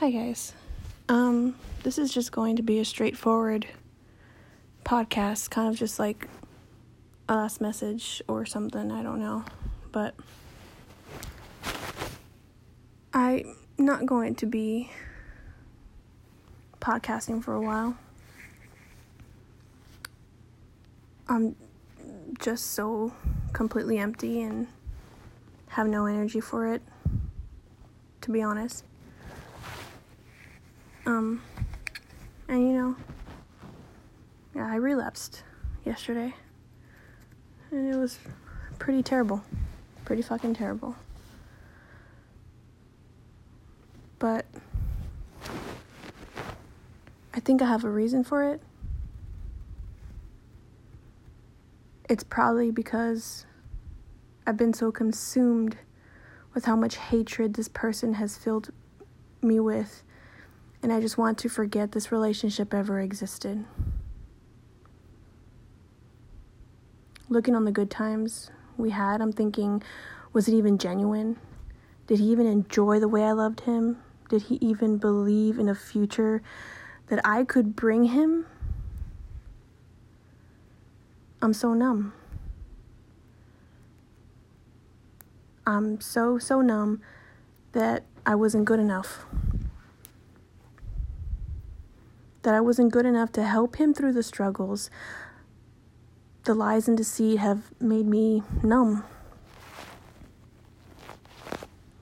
Hi guys. Um this is just going to be a straightforward podcast, kind of just like a last message or something, I don't know. But I'm not going to be podcasting for a while. I'm just so completely empty and have no energy for it, to be honest. Um, and you know, yeah, I relapsed yesterday. And it was pretty terrible. Pretty fucking terrible. But I think I have a reason for it. It's probably because I've been so consumed with how much hatred this person has filled me with and I just want to forget this relationship ever existed. Looking on the good times we had, I'm thinking, was it even genuine? Did he even enjoy the way I loved him? Did he even believe in a future that I could bring him? I'm so numb. I'm so, so numb that I wasn't good enough that I wasn't good enough to help him through the struggles. The lies and deceit have made me numb.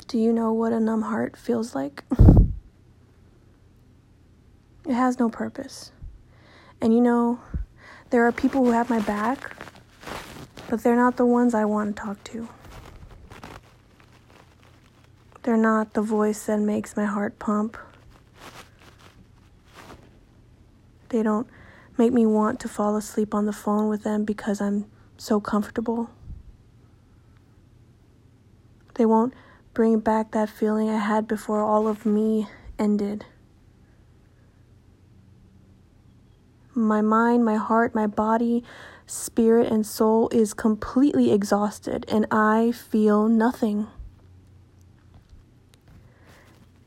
Do you know what a numb heart feels like? It has no purpose. And you know, there are people who have my back, but they're not the ones I want to talk to. They're not the voice that makes my heart pump. They don't make me want to fall asleep on the phone with them because I'm so comfortable. They won't bring back that feeling I had before all of me ended. My mind, my heart, my body, spirit, and soul is completely exhausted, and I feel nothing.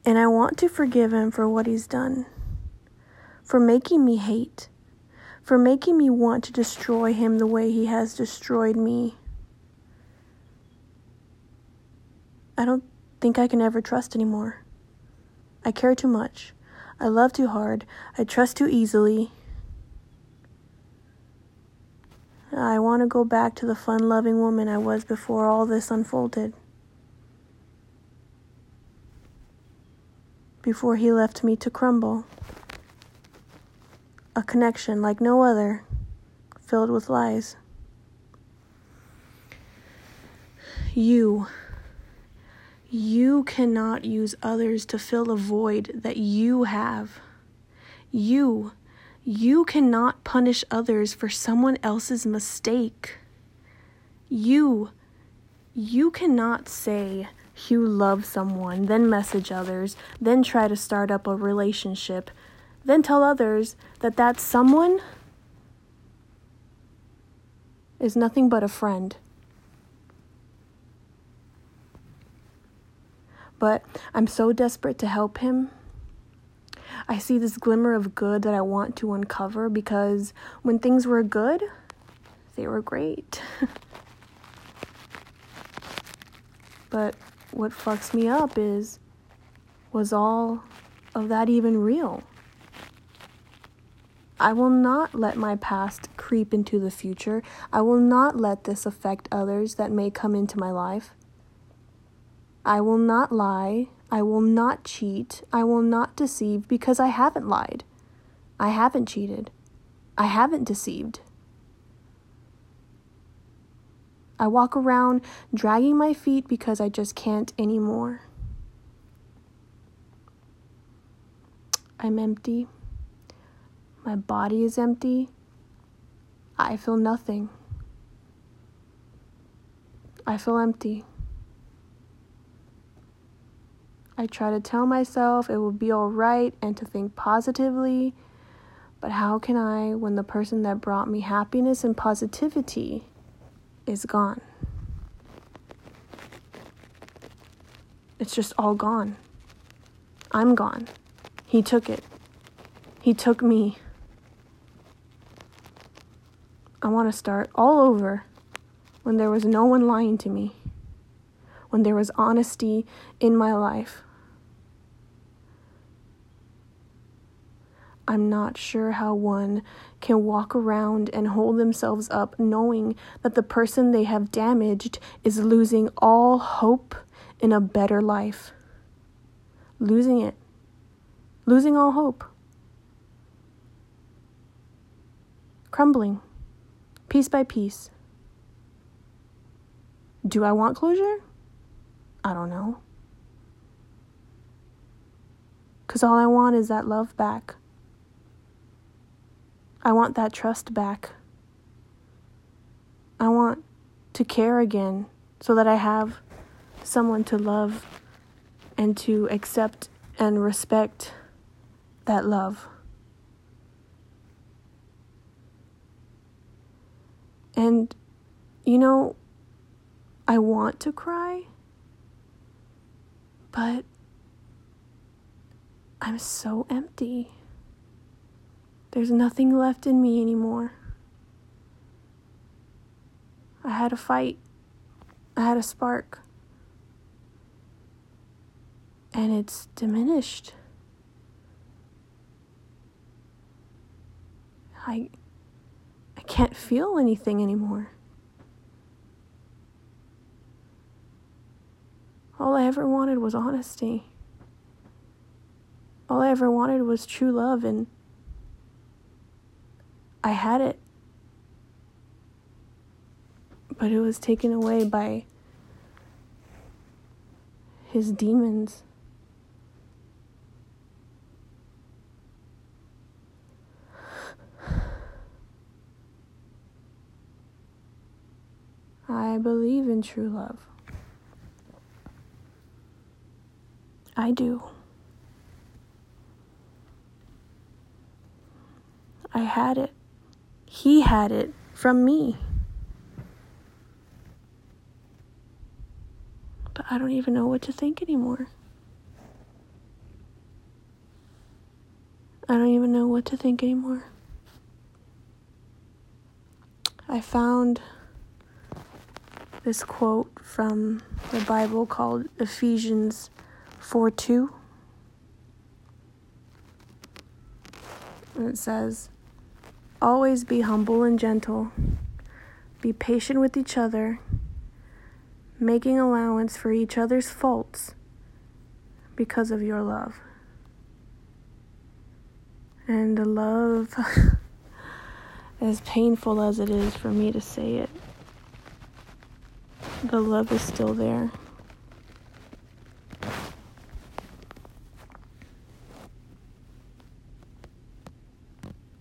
And I want to forgive him for what he's done for making me hate, for making me want to destroy him the way he has destroyed me. I don't think I can ever trust anymore. I care too much. I love too hard. I trust too easily. I want to go back to the fun loving woman I was before all this unfolded. Before he left me to crumble a connection like no other, filled with lies. You. You cannot use others to fill a void that you have. You. You cannot punish others for someone else's mistake. You. You cannot say you love someone, then message others, then try to start up a relationship then tell others that that someone is nothing but a friend. But I'm so desperate to help him. I see this glimmer of good that I want to uncover because when things were good, they were great. but what fucks me up is was all of that even real? I will not let my past creep into the future. I will not let this affect others that may come into my life. I will not lie. I will not cheat. I will not deceive because I haven't lied. I haven't cheated. I haven't deceived. I walk around dragging my feet because I just can't anymore. I'm empty. My body is empty. I feel nothing. I feel empty. I try to tell myself it will be alright and to think positively, but how can I when the person that brought me happiness and positivity is gone? It's just all gone. I'm gone. He took it. He took me. I want to start all over when there was no one lying to me, when there was honesty in my life. I'm not sure how one can walk around and hold themselves up knowing that the person they have damaged is losing all hope in a better life. Losing it. Losing all hope. Crumbling, piece by piece. Do I want closure? I don't know. Because all I want is that love back. I want that trust back. I want to care again so that I have someone to love and to accept and respect that love. And, you know, I want to cry, but I'm so empty. There's nothing left in me anymore. I had a fight, I had a spark, and it's diminished. I can't feel anything anymore. All I ever wanted was honesty. All I ever wanted was true love and I had it, but it was taken away by his demons. I believe in true love. I do. I had it. He had it from me. But I don't even know what to think anymore. I don't even know what to think anymore. I found this quote from the Bible called Ephesians 4 2. And it says, Always be humble and gentle. Be patient with each other, making allowance for each other's faults because of your love. And the love, as painful as it is for me to say it, the love is still there.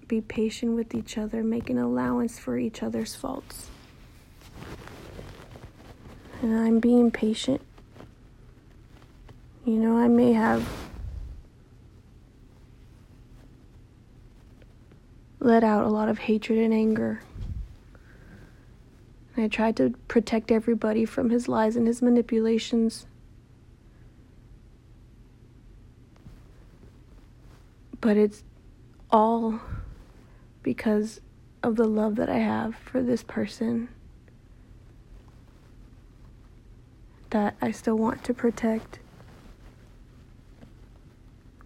be patient with each other, make an allowance for each other's faults. And I'm being patient. You know, I may have let out a lot of hatred and anger. I tried to protect everybody from his lies and his manipulations. But it's all because of the love that I have for this person that I still want to protect.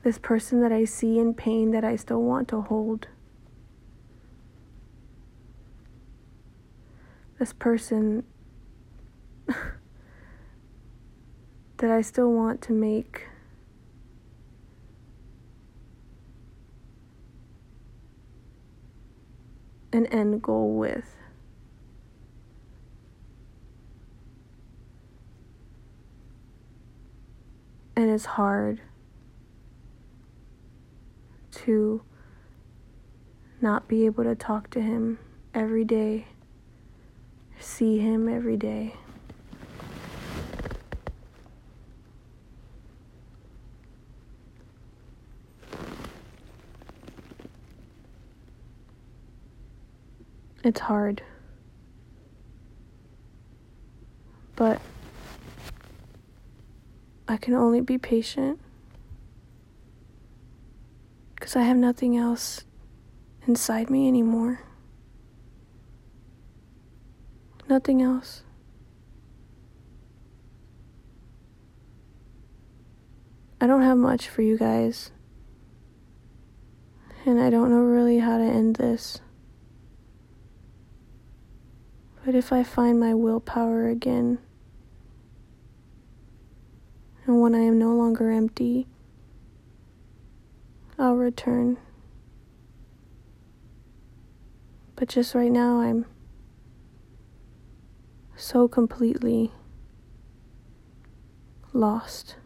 This person that I see in pain that I still want to hold. This person that I still want to make an end goal with. And it's hard to not be able to talk to him every day, see him every day. It's hard. But I can only be patient Because I have nothing else inside me anymore. Nothing else. I don't have much for you guys. And I don't know really how to end this. But if I find my willpower again, and when I am no longer empty, I'll return. But just right now, I'm so completely lost.